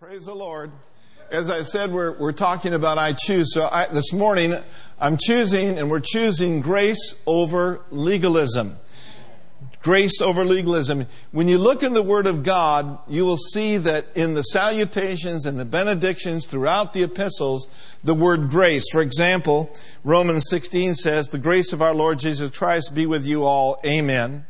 Praise the Lord. As I said, we're, we're talking about I choose. So I, this morning, I'm choosing, and we're choosing grace over legalism. Grace over legalism. When you look in the Word of God, you will see that in the salutations and the benedictions throughout the epistles, the word grace. For example, Romans 16 says, The grace of our Lord Jesus Christ be with you all. Amen.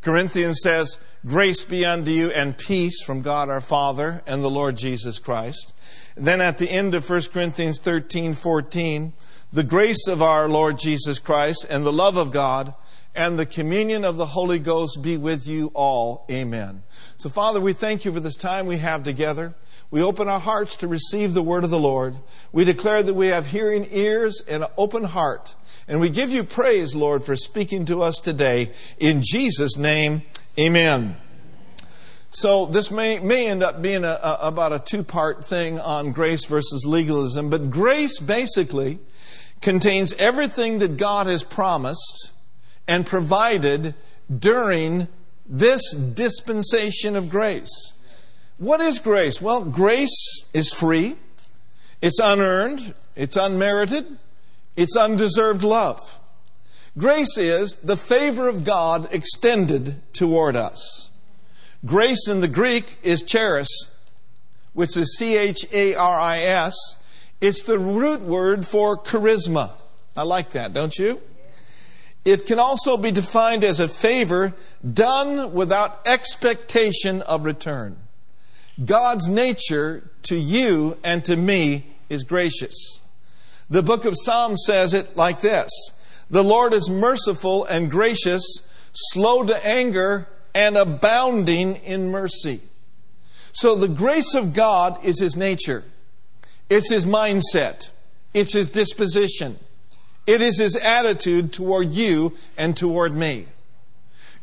Corinthians says, Grace be unto you and peace from God our Father and the Lord Jesus Christ. then at the end of 1 Corinthians 13, 14, the grace of our Lord Jesus Christ and the love of God and the communion of the Holy Ghost be with you all. Amen. So, Father, we thank you for this time we have together. We open our hearts to receive the word of the Lord. We declare that we have hearing ears and an open heart. And we give you praise, Lord, for speaking to us today. In Jesus' name, Amen. So this may, may end up being a, a, about a two part thing on grace versus legalism, but grace basically contains everything that God has promised and provided during this dispensation of grace. What is grace? Well, grace is free, it's unearned, it's unmerited, it's undeserved love. Grace is the favor of God extended toward us. Grace in the Greek is charis, which is C H A R I S. It's the root word for charisma. I like that, don't you? It can also be defined as a favor done without expectation of return. God's nature to you and to me is gracious. The book of Psalms says it like this the Lord is merciful and gracious, slow to anger, and abounding in mercy. So the grace of God is His nature. It's His mindset. It's His disposition. It is His attitude toward you and toward me.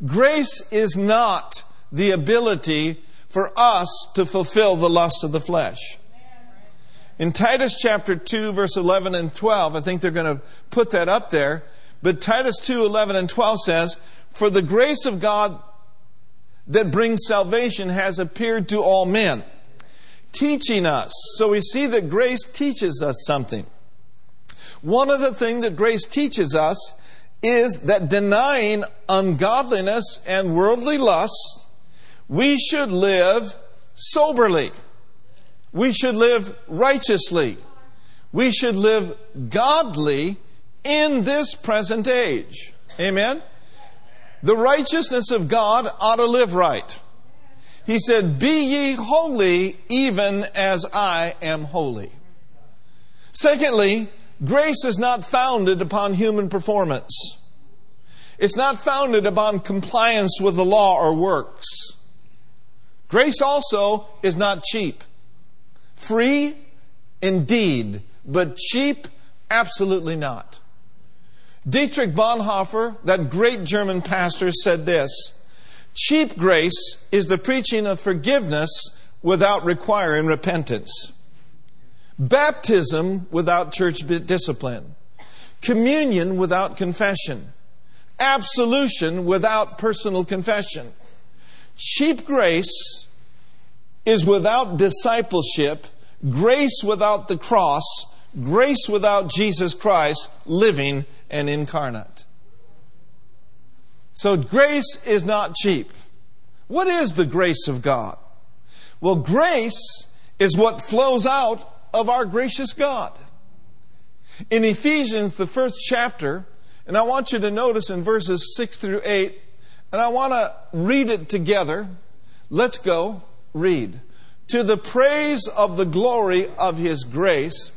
Grace is not the ability for us to fulfill the lust of the flesh. In Titus chapter 2, verse 11 and 12, I think they're going to put that up there. But Titus 2, 11 and 12 says, For the grace of God that brings salvation has appeared to all men, teaching us. So we see that grace teaches us something. One of the things that grace teaches us is that denying ungodliness and worldly lusts, we should live soberly. We should live righteously. We should live godly in this present age. Amen? The righteousness of God ought to live right. He said, Be ye holy, even as I am holy. Secondly, grace is not founded upon human performance. It's not founded upon compliance with the law or works. Grace also is not cheap. Free, indeed, but cheap, absolutely not. Dietrich Bonhoeffer, that great German pastor, said this Cheap grace is the preaching of forgiveness without requiring repentance, baptism without church discipline, communion without confession, absolution without personal confession. Cheap grace is without discipleship grace without the cross, grace without Jesus Christ living and incarnate. So grace is not cheap. What is the grace of God? Well, grace is what flows out of our gracious God. In Ephesians, the first chapter, and I want you to notice in verses 6 through 8, and I want to read it together. Let's go read to the praise of the glory of his grace,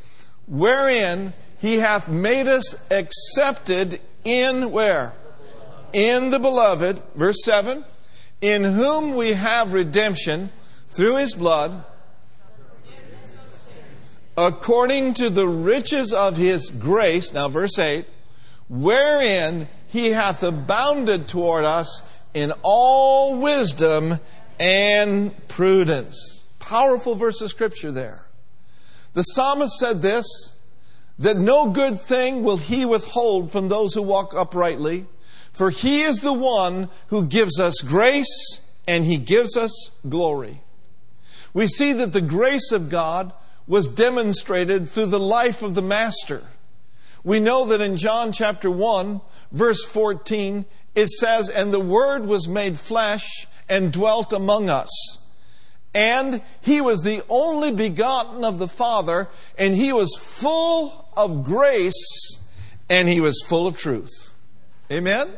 wherein he hath made us accepted in where? In the beloved, verse 7, in whom we have redemption through his blood, according to the riches of his grace, now verse 8, wherein he hath abounded toward us in all wisdom and prudence powerful verse of scripture there. The psalmist said this that no good thing will he withhold from those who walk uprightly, for he is the one who gives us grace and he gives us glory. we see that the grace of God was demonstrated through the life of the Master. We know that in John chapter 1, verse 14, it says, And the Word was made flesh and dwelt among us. And he was the only begotten of the Father, and he was full of grace, and he was full of truth. Amen?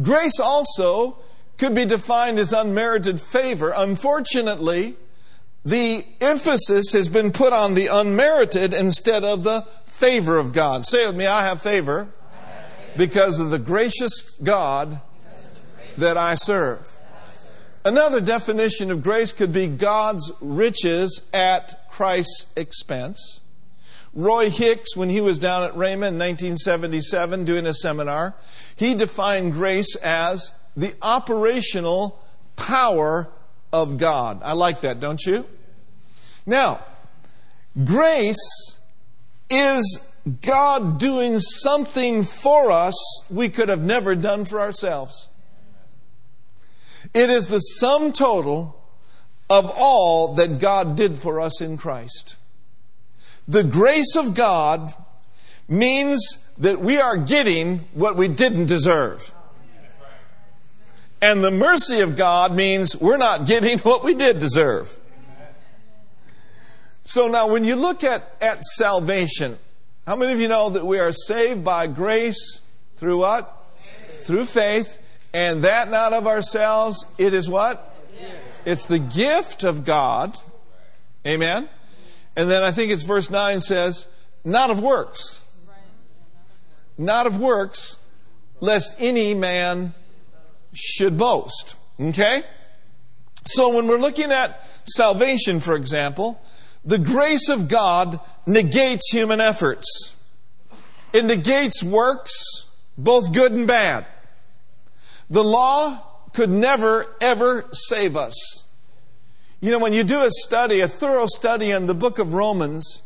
Grace also could be defined as unmerited favor. Unfortunately, the emphasis has been put on the unmerited instead of the favor of God. Say with me, I have favor because of the gracious God that I serve. Another definition of grace could be God's riches at Christ's expense. Roy Hicks, when he was down at Raymond in 1977 doing a seminar, he defined grace as the operational power of God. I like that, don't you? Now, grace is God doing something for us we could have never done for ourselves. It is the sum total of all that God did for us in Christ. The grace of God means that we are getting what we didn't deserve. And the mercy of God means we're not getting what we did deserve. So now, when you look at, at salvation, how many of you know that we are saved by grace through what? Faith. Through faith, and that not of ourselves. It is what? It's the gift of God. Amen. And then I think it's verse 9 says, not of works. Not of works, lest any man should boast. Okay? So when we're looking at salvation, for example, the grace of God negates human efforts. It negates works, both good and bad. The law could never, ever save us. You know, when you do a study, a thorough study in the book of Romans,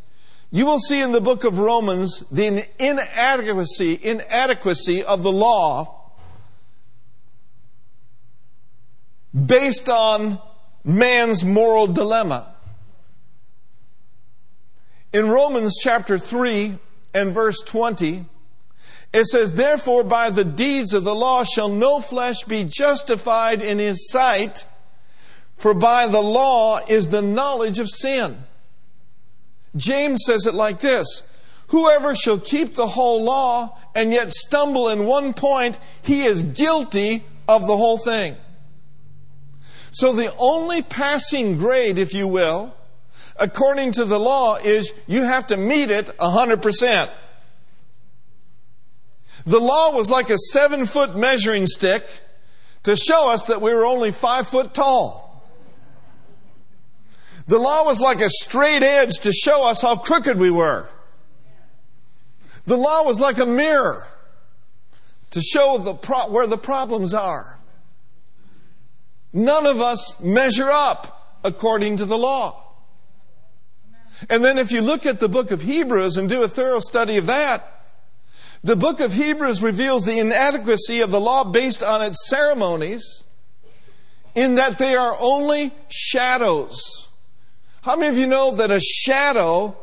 you will see in the book of Romans the inadequacy, inadequacy of the law based on man's moral dilemma. In Romans chapter 3 and verse 20, it says, Therefore, by the deeds of the law shall no flesh be justified in his sight, for by the law is the knowledge of sin. James says it like this Whoever shall keep the whole law and yet stumble in one point, he is guilty of the whole thing. So the only passing grade, if you will, according to the law is you have to meet it 100%. The law was like a seven foot measuring stick to show us that we were only five foot tall. The law was like a straight edge to show us how crooked we were. The law was like a mirror to show the pro- where the problems are. None of us measure up according to the law. And then if you look at the book of Hebrews and do a thorough study of that, the book of Hebrews reveals the inadequacy of the law based on its ceremonies in that they are only shadows. How many of you know that a shadow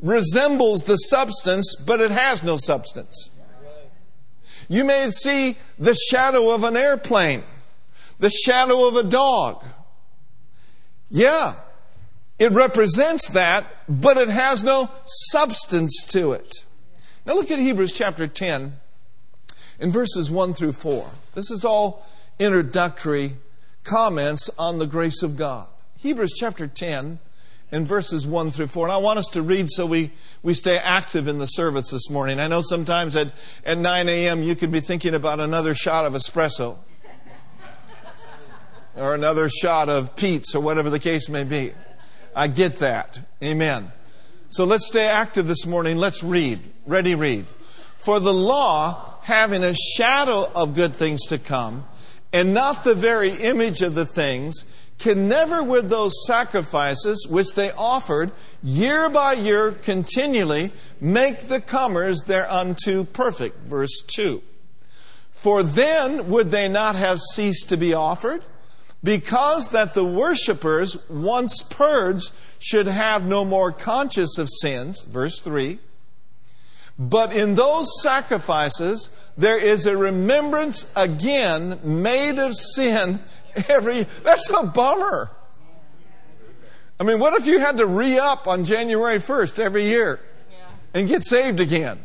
resembles the substance, but it has no substance? You may see the shadow of an airplane, the shadow of a dog. Yeah, it represents that, but it has no substance to it. Now look at Hebrews chapter 10 in verses 1 through 4. This is all introductory comments on the grace of God. Hebrews chapter 10 in verses 1 through 4. And I want us to read so we, we stay active in the service this morning. I know sometimes at, at 9 a.m. you could be thinking about another shot of espresso or another shot of Peet's or whatever the case may be. I get that. Amen. So let's stay active this morning. Let's read. Ready, read. For the law, having a shadow of good things to come, and not the very image of the things, can never with those sacrifices which they offered year by year continually make the comers thereunto perfect. Verse 2. For then would they not have ceased to be offered? Because that the worshippers, once purged, should have no more conscience of sins. Verse 3. But in those sacrifices, there is a remembrance again made of sin every. That's a bummer. I mean, what if you had to re up on January 1st every year and get saved again?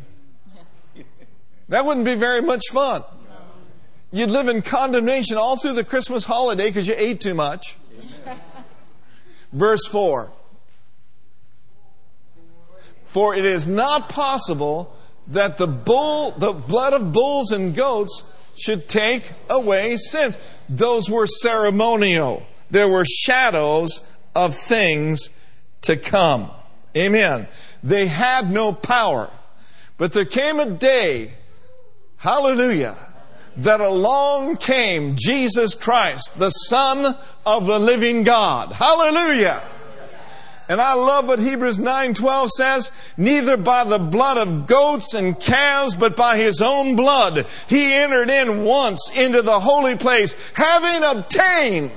That wouldn't be very much fun. You'd live in condemnation all through the Christmas holiday because you ate too much. Verse 4 For it is not possible that the bull, the blood of bulls and goats should take away sins. Those were ceremonial. There were shadows of things to come. Amen. They had no power. But there came a day, hallelujah, that along came Jesus Christ, the Son of the living God. Hallelujah. And I love what Hebrews 9:12 says, neither by the blood of goats and calves but by his own blood he entered in once into the holy place having obtained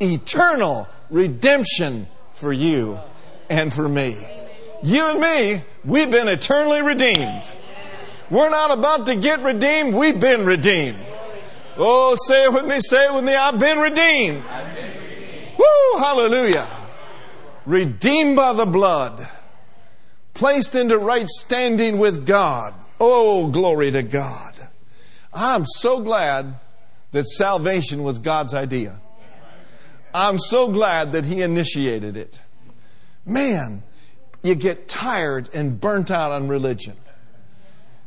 eternal redemption for you and for me. You and me, we've been eternally redeemed. We're not about to get redeemed, we've been redeemed. Oh, say it with me, say it with me, I've been redeemed. I've been redeemed. Woo, hallelujah. Redeemed by the blood, placed into right standing with God. Oh, glory to God. I'm so glad that salvation was God's idea. I'm so glad that He initiated it. Man, you get tired and burnt out on religion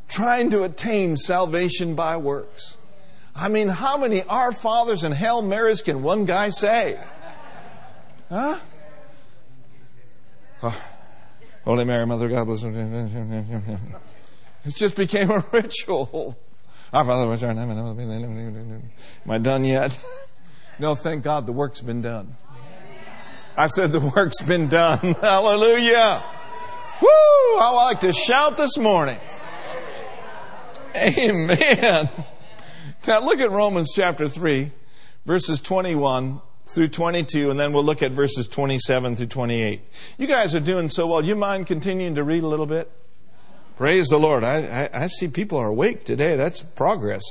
trying to attain salvation by works. I mean, how many Our Fathers and Hail Marys can one guy say? Huh? Oh, Holy Mary, Mother of God, bless It just became a ritual. Our Father, which art in heaven, am I done yet? no, thank God the work's been done. I said the work's been done. Hallelujah. Woo! I like to shout this morning. Amen. Now look at Romans chapter 3, verses 21 through 22, and then we'll look at verses 27 through 28. You guys are doing so well. You mind continuing to read a little bit? Praise the Lord. I, I, I see people are awake today. That's progress.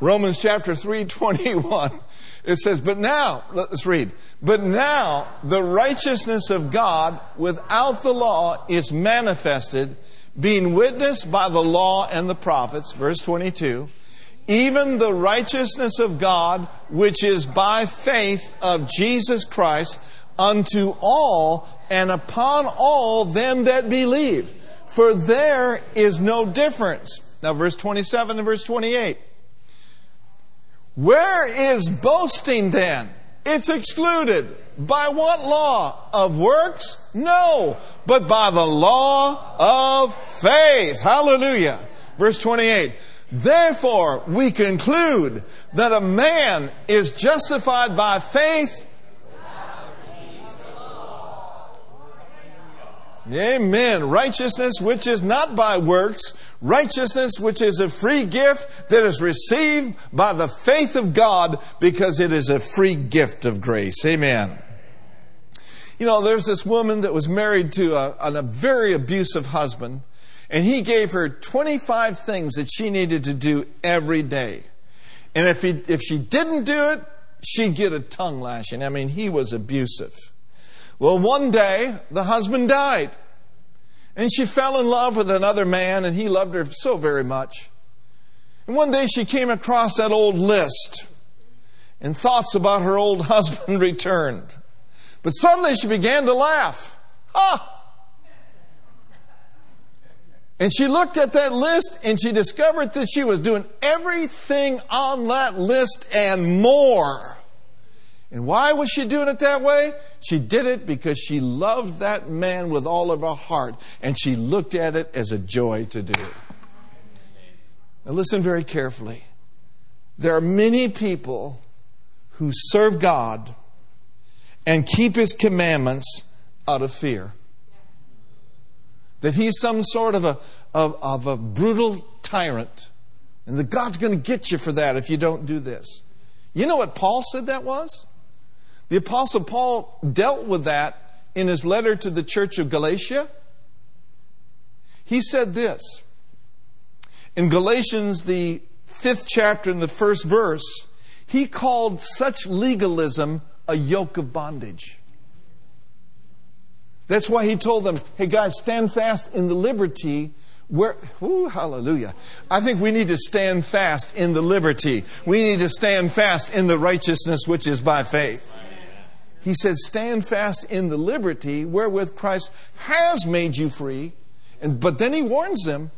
Romans chapter 3, 21. It says, But now, let's read. But now the righteousness of God without the law is manifested being witnessed by the law and the prophets, verse 22, even the righteousness of God, which is by faith of Jesus Christ, unto all and upon all them that believe. For there is no difference. Now, verse 27 and verse 28. Where is boasting then? It's excluded. By what law? Of works? No, but by the law of faith. Hallelujah. Verse 28. Therefore, we conclude that a man is justified by faith. Amen. Righteousness which is not by works, righteousness which is a free gift that is received by the faith of God because it is a free gift of grace. Amen. You know, there's this woman that was married to a, a very abusive husband, and he gave her 25 things that she needed to do every day. And if, he, if she didn't do it, she'd get a tongue lashing. I mean, he was abusive. Well, one day, the husband died. And she fell in love with another man, and he loved her so very much. And one day she came across that old list, and thoughts about her old husband returned. But suddenly she began to laugh. Ah! And she looked at that list and she discovered that she was doing everything on that list and more. And why was she doing it that way? She did it because she loved that man with all of her heart and she looked at it as a joy to do. Now listen very carefully. There are many people who serve God and keep his commandments out of fear. That he's some sort of a, of, of a brutal tyrant, and that God's going to get you for that if you don't do this. You know what Paul said that was? The Apostle Paul dealt with that in his letter to the church of Galatia. He said this in Galatians, the fifth chapter, in the first verse, he called such legalism a yoke of bondage. That's why he told them, hey guys, stand fast in the liberty where, ooh, hallelujah. I think we need to stand fast in the liberty. We need to stand fast in the righteousness which is by faith. He said, stand fast in the liberty wherewith Christ has made you free. And, but then he warns them,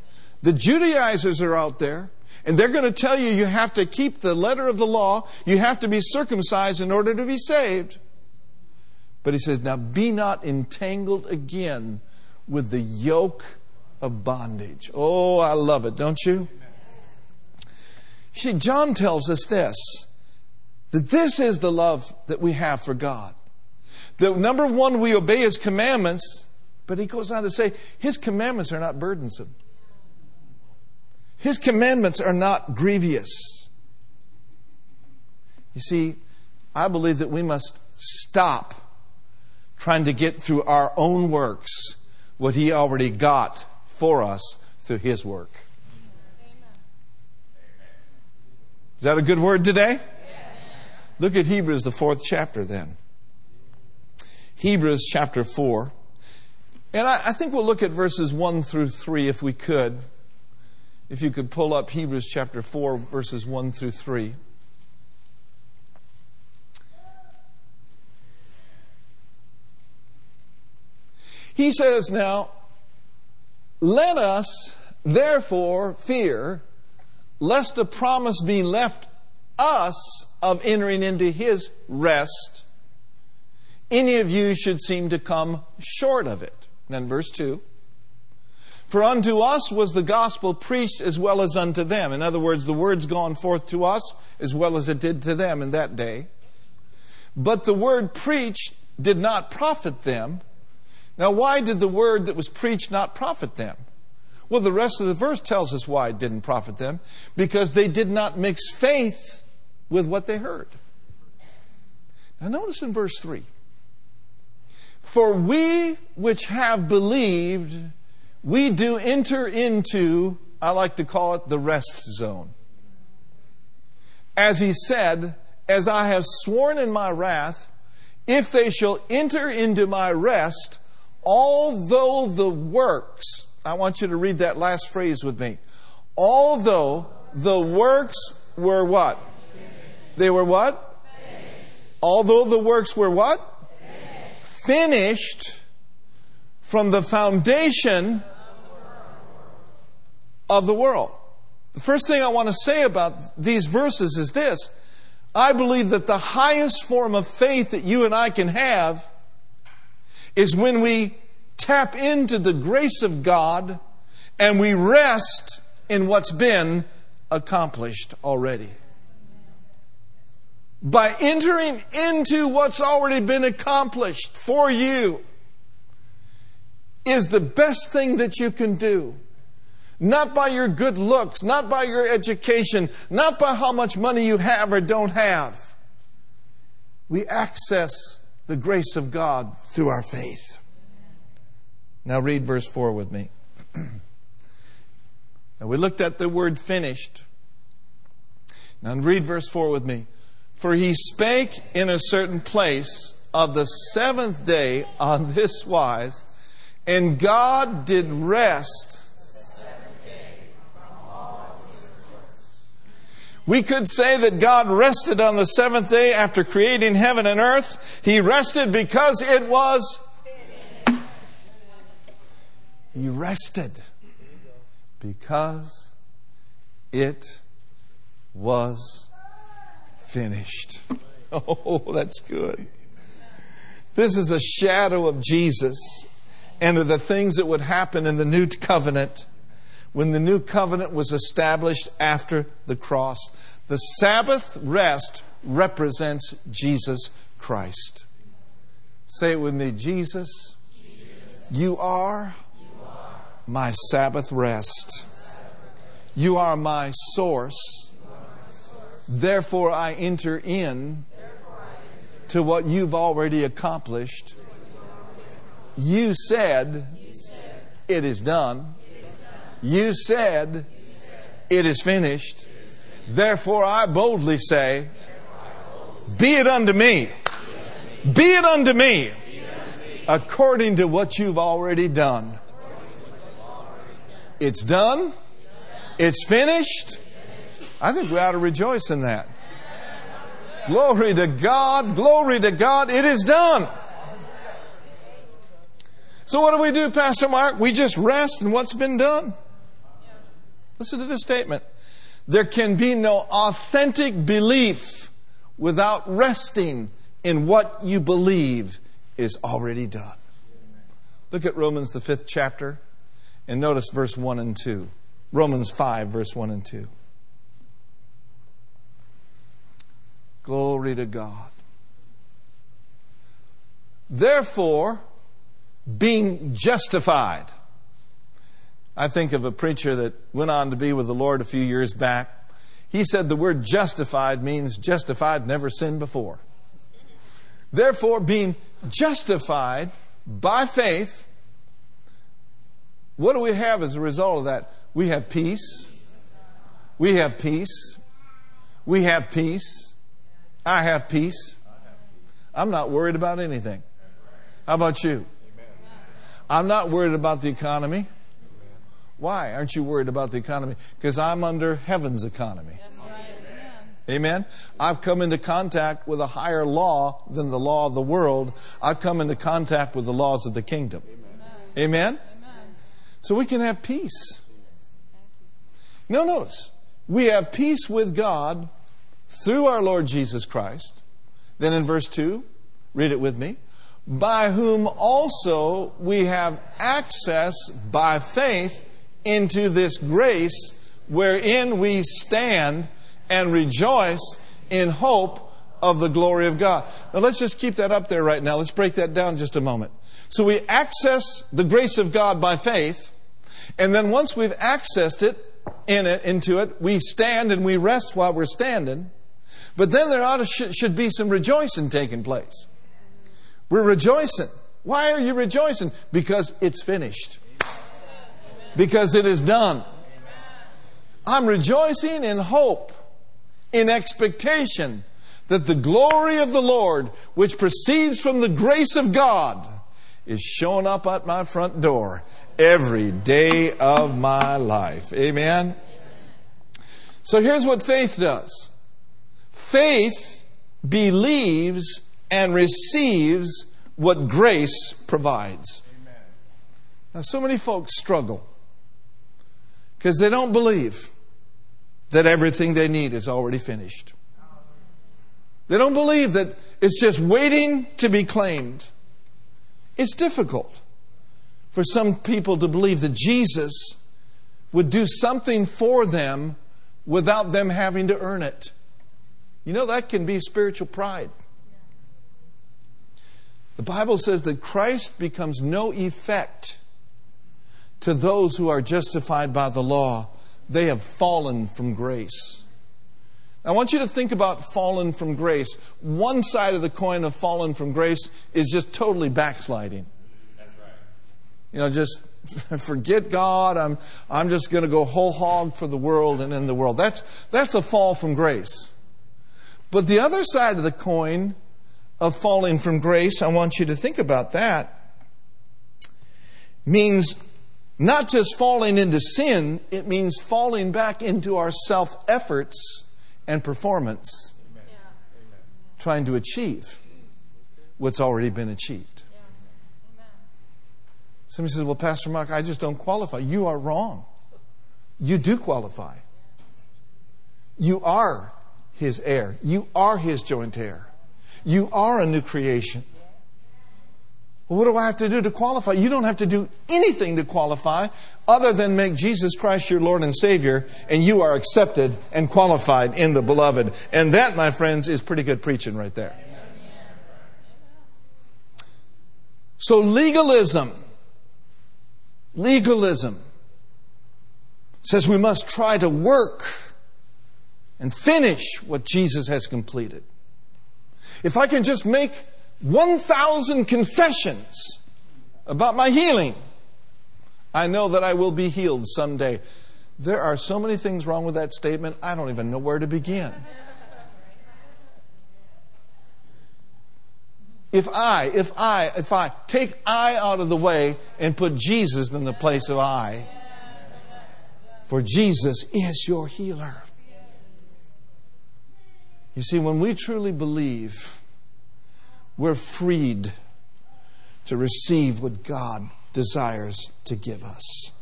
the Judaizers are out there, and they're going to tell you you have to keep the letter of the law, you have to be circumcised in order to be saved. But he says, Now be not entangled again with the yoke of bondage. Oh, I love it, don't you? See, John tells us this that this is the love that we have for God. That number one, we obey his commandments, but he goes on to say, his commandments are not burdensome. His commandments are not grievous. You see, I believe that we must stop trying to get through our own works what He already got for us through His work. Is that a good word today? Look at Hebrews, the fourth chapter, then. Hebrews chapter 4. And I, I, think we'll look at verses 1 through 3 if we could. If you could pull up Hebrews chapter 4, verses 1 through 3. He says now, let us therefore fear lest a promise be left us of entering into his rest. Any of you should seem to come short of it. then verse 2. For unto us was the gospel preached as well as unto them. In other words, the word's gone forth to us as well as it did to them in that day. But the word preached did not profit them now, why did the word that was preached not profit them? Well, the rest of the verse tells us why it didn't profit them. Because they did not mix faith with what they heard. Now, notice in verse 3 For we which have believed, we do enter into, I like to call it the rest zone. As he said, As I have sworn in my wrath, if they shall enter into my rest, although the works, I want you to read that last phrase with me. Although the works were what? They were what? Although the works were what? Finished from the foundation of the world. The first thing I want to say about these verses is this. I believe that the highest form of faith that you and I can have is when we tap into the grace of God and we rest in what's been accomplished already. By entering into what's already been accomplished for you is the best thing that you can do. Not by your good looks, not by your education, not by how much money you have or don't have. We access the grace of God through our faith. Now read verse 4 with me. now we looked at the word finished. Now read verse 4 with me. For he spake in a certain place of the seventh day on this wise, and God did rest. We could say that God rested on the seventh day after creating heaven and earth. He rested because it was he rested because it was finished. Oh, that's good. This is a shadow of Jesus and of the things that would happen in the new covenant when the new covenant was established after the cross. The Sabbath rest represents Jesus Christ. Say it with me Jesus, you are my Sabbath rest. You are my source Therefore, I enter in to what you've already accomplished. You said, It is done. You said, It is finished. Therefore, I boldly say, Be it unto me. Be it unto me according to what you've already done. It's done. It's finished. I think we ought to rejoice in that. Glory to God. Glory to God. It is done. So what do we do, Pastor Mark? We just rest in what's been done. Listen to this statement. There can be no authentic belief without resting in what you believe is already done. Look at Romans, the fifth chapter, and notice verse 1 and 2. Romans 5, verse 1 and 2. Glory to God. Therefore, being justified. I think of a preacher that went on to be with the Lord a few years back. He said the word justified means justified, never sinned before. Therefore, being justified by faith, what do we have as a result of that? We have peace. We have peace. We have peace. I have peace. I'm not worried about anything. How about you? I'm not worried about the economy. Why aren't you worried about the economy? Because I'm under heaven's economy. Amen. I've come into contact with a higher law than the law of the world. I've come into contact with the laws of the kingdom. Amen. Amen? So we can have peace. Now, notice, we have peace with God through our Lord Jesus Christ. Then in verse 2, read it with me. By whom also we have access by faith into this grace wherein we stand and rejoice in hope of the glory of God. Now let's just keep that up there right now. Let's break that down just a moment. So we access the grace of God by faith, and then once we've accessed it, in it, into it, we stand and we rest while we're standing. But then there ought to sh- should be some rejoicing taking place. We're rejoicing. Why are you rejoicing? Because it's finished. Because it is done. I'm rejoicing in hope in expectation that the glory of the Lord, which proceeds from the grace of God, is showing up at my front door every day of my life. Amen? So here's what faith does faith believes and receives what grace provides. Amen. Now, so many folks struggle because they don't believe that everything they need is already finished. They don't believe that it's just waiting to be claimed. It's difficult for some people to believe that Jesus would do something for them without them having to earn it. You know, that can be spiritual pride. The Bible says that Christ becomes no effect to those who are justified by the law they have fallen from grace. I want you to think about fallen from grace. One side of the coin of fallen from grace is just totally backsliding. That's right. You know, just forget God. I'm, I'm just going to go whole hog for the world and in the world. That's, that's a fall from grace. But the other side of the coin of falling from grace, I want you to think about that, means not just falling into sin, it means falling back into our self efforts and performance, Amen. trying to achieve what's already been achieved. Yeah. Somebody says, Well, Pastor Mark, I just don't qualify. You are wrong. You do qualify. You are his heir, you are his joint heir, you are a new creation. Well, what do I have to do to qualify? You don't have to do anything to qualify other than make Jesus Christ your Lord and Savior, and you are accepted and qualified in the beloved. And that, my friends, is pretty good preaching right there. So, legalism, legalism says we must try to work and finish what Jesus has completed. If I can just make 1,000 confessions about my healing, I know that I will be healed someday. There are so many things wrong with that statement, I don't even know where to begin. If I, if I, if I take I out of the way and put Jesus in the place of I, for Jesus is your healer. You see, when we truly believe, we're freed to receive what God desires to give us.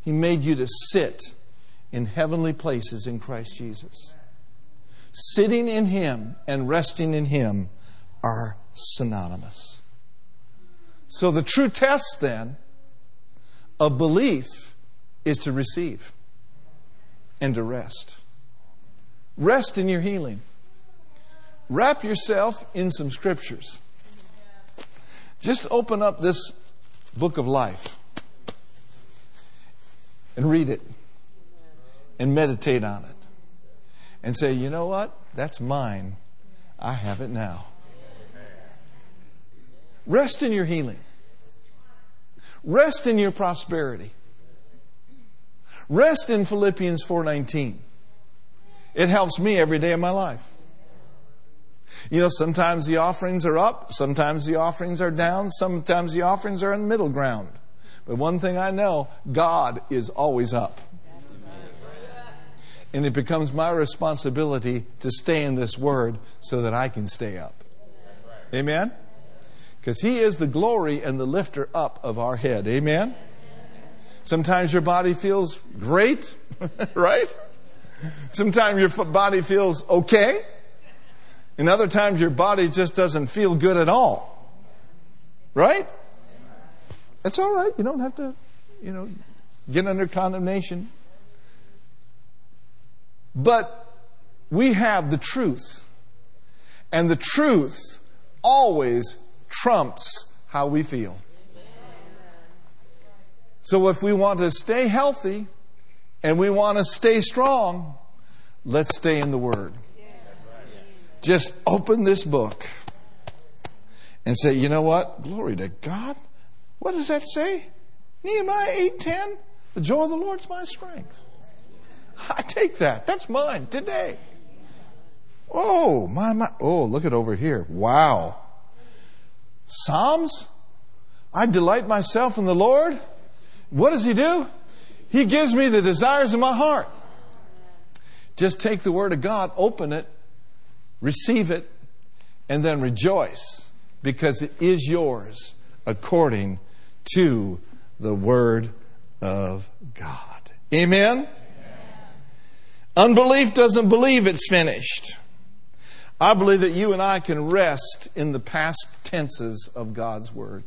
He made you to sit in heavenly places in Christ Jesus. Sitting in Him and resting in Him are synonymous. So the true test then of belief is to receive and to rest. Rest in your healing. Wrap yourself in some scriptures. Just open up this book of life and read it and meditate on it and say, you know what? That's mine. I have it now. Rest in your healing. Rest in your prosperity. Rest in Philippians 4:19. It helps me every day of my life. You know, sometimes the offerings are up, sometimes the offerings are down, sometimes the offerings are in middle ground. But one thing I know, God is always up. And it becomes my responsibility to stay in this word so that I can stay up. Amen? Because He is the glory and the lifter up of our head. Amen? Sometimes your body feels great, right? Sometimes your body feels okay. And other times your body just doesn't feel good at all. Right? It's all right. You don't have to, you know, get under condemnation. But we have the truth. And the truth always trumps how we feel. So if we want to stay healthy and we want to stay strong, let's stay in the Word. Just open this book and say, you know what? Glory to God. What does that say? Nehemiah 8:10. The joy of the Lord's my strength. I take that. That's mine today. Oh, my, my. Oh, look at over here. Wow. Psalms? I delight myself in the Lord. What does He do? He gives me the desires of my heart. Just take the Word of God, open it, receive it, and then rejoice because it is yours according to the Word of God. Amen? Amen? Unbelief doesn't believe it's finished. I believe that you and I can rest in the past tenses of God's Word.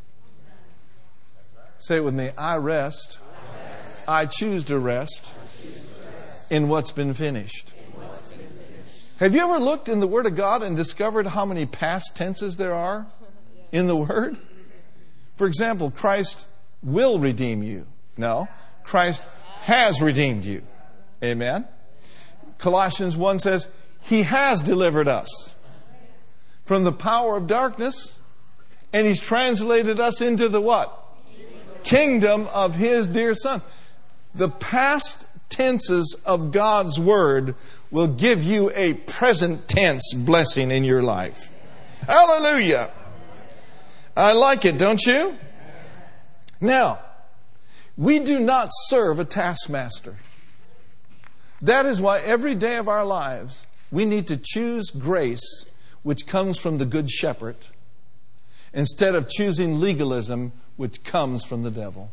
Say it with me I rest, I choose to rest in what's been finished. Have you ever looked in the Word of God and discovered how many past tenses there are in the Word? For example, Christ will redeem you. No, Christ has redeemed you. Amen. Colossians 1 says, He has delivered us from the power of darkness, and He's translated us into the what? Kingdom of His dear Son. The past tenses of God's Word will give you a present tense blessing in your life. Hallelujah. I like it, don't you? Now, we do not serve a taskmaster. That is why every day of our lives we need to choose grace, which comes from the Good Shepherd, instead of choosing legalism, which comes from the devil.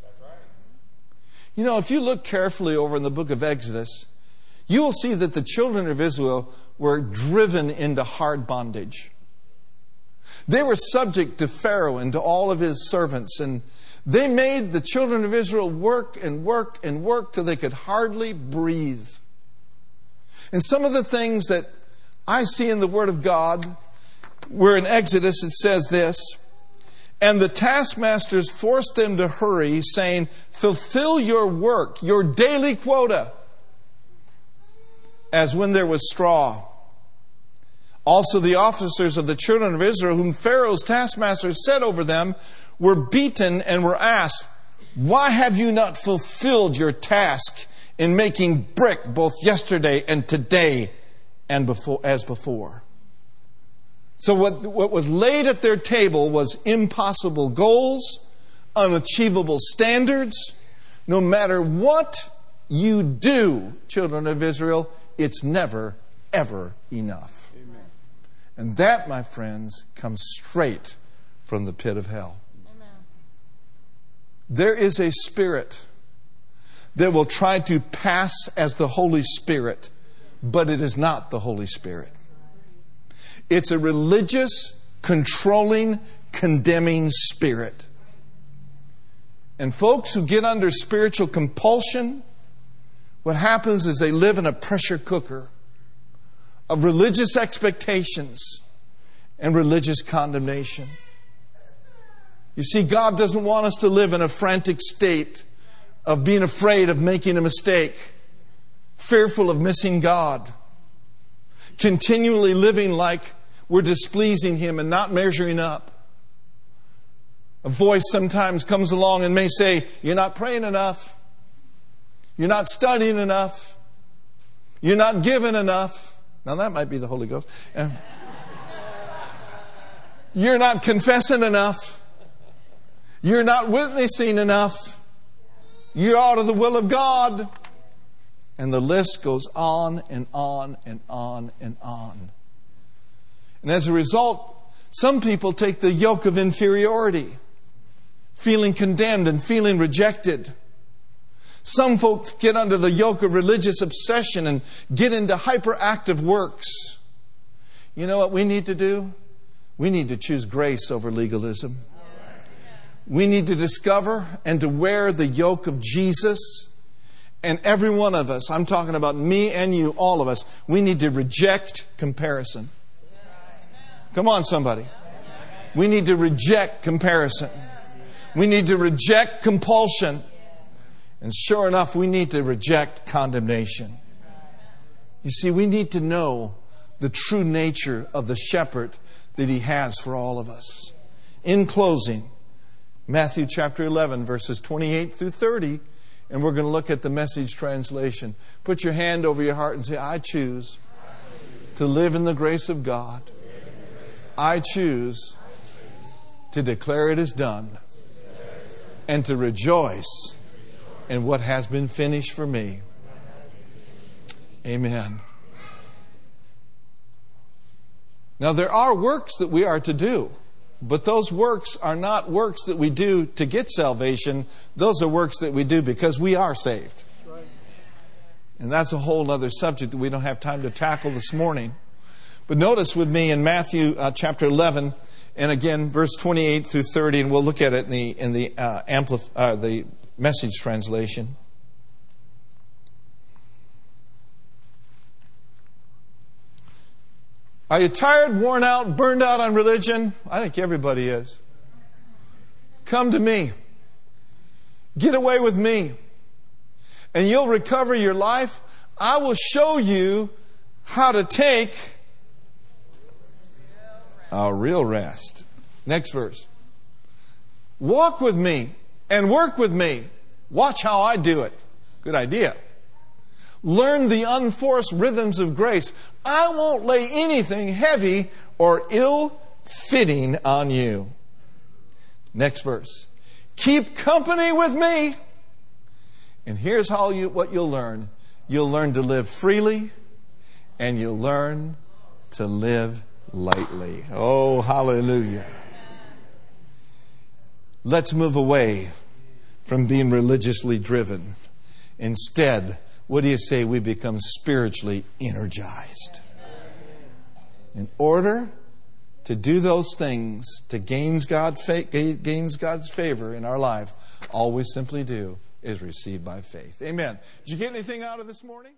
You know, if you look carefully over in the book of Exodus, you will see that the children of Israel were driven into hard bondage. They were subject to Pharaoh and to all of his servants, and they made the children of Israel work and work and work till they could hardly breathe. And some of the things that I see in the Word of God, where in Exodus it says this and the taskmasters forced them to hurry, saying, Fulfill your work, your daily quota. as when there was straw. Also, the officers of the children of Israel, whom Pharaoh's taskmasters set over them, were beaten and were asked, Why have you not fulfilled your task in making brick both yesterday and today and before, as before? So, what, what was laid at their table was impossible goals, unachievable standards. No matter what you do, children of Israel, it's never, ever enough. Amen. And that, my friends, comes straight from the pit of hell. Amen. There is a spirit that will try to pass as the Holy Spirit, but it is not the Holy Spirit. It's a religious, controlling, condemning spirit. And folks who get under spiritual compulsion, what happens is they live in a pressure cooker of religious expectations and religious condemnation. You see, God doesn't want us to live in a frantic state of being afraid of making a mistake, fearful of missing God, continually living like we're displeasing Him and not measuring up. A voice sometimes comes along and may say, You're not praying enough. You're not studying enough. You're not giving enough. Now, that might be the Holy Ghost. You're not confessing enough. You're not witnessing enough. You're out of the will of God. And the list goes on and on and on and on. And as a result, some people take the yoke of inferiority, feeling condemned and feeling rejected. Some folks get under the yoke of religious obsession and get into hyperactive works. You know what we need to do? We need to choose grace over legalism. We need to discover and to wear the yoke of Jesus. And every one of us, I'm talking about me and you, all of us, we need to reject comparison. Come on, somebody. We need to reject comparison. We need to reject compulsion. And sure enough, we need to reject condemnation. You see, we need to know the true nature of the shepherd that he has for all of us. In closing, Matthew chapter 11, verses 28 through 30, and we're going to look at the message translation. Put your hand over your heart and say, I choose to live in the grace of God. I choose to declare it is done and to rejoice in what has been finished for me. Amen. Now, there are works that we are to do, but those works are not works that we do to get salvation. Those are works that we do because we are saved. And that's a whole other subject that we don't have time to tackle this morning. But notice with me in Matthew uh, chapter 11, and again, verse 28 through 30, and we'll look at it in the, in the, uh, amplif- uh, the message translation. Are you tired, worn out, burned out on religion? I think everybody is. Come to me. Get away with me. And you'll recover your life. I will show you how to take a real rest. Next verse. Walk with me and work with me. Watch how I do it. Good idea. Learn the unforced rhythms of grace. I won't lay anything heavy or ill fitting on you. Next verse. Keep company with me. And here's how you, what you'll learn. You'll learn to live freely and you'll learn to live lightly. Oh, hallelujah. Let's move away from being religiously driven. Instead, what do you say we become spiritually energized? In order to do those things to gains, God, gains God's favor in our life, all we simply do is receive by faith. Amen. Did you get anything out of this morning?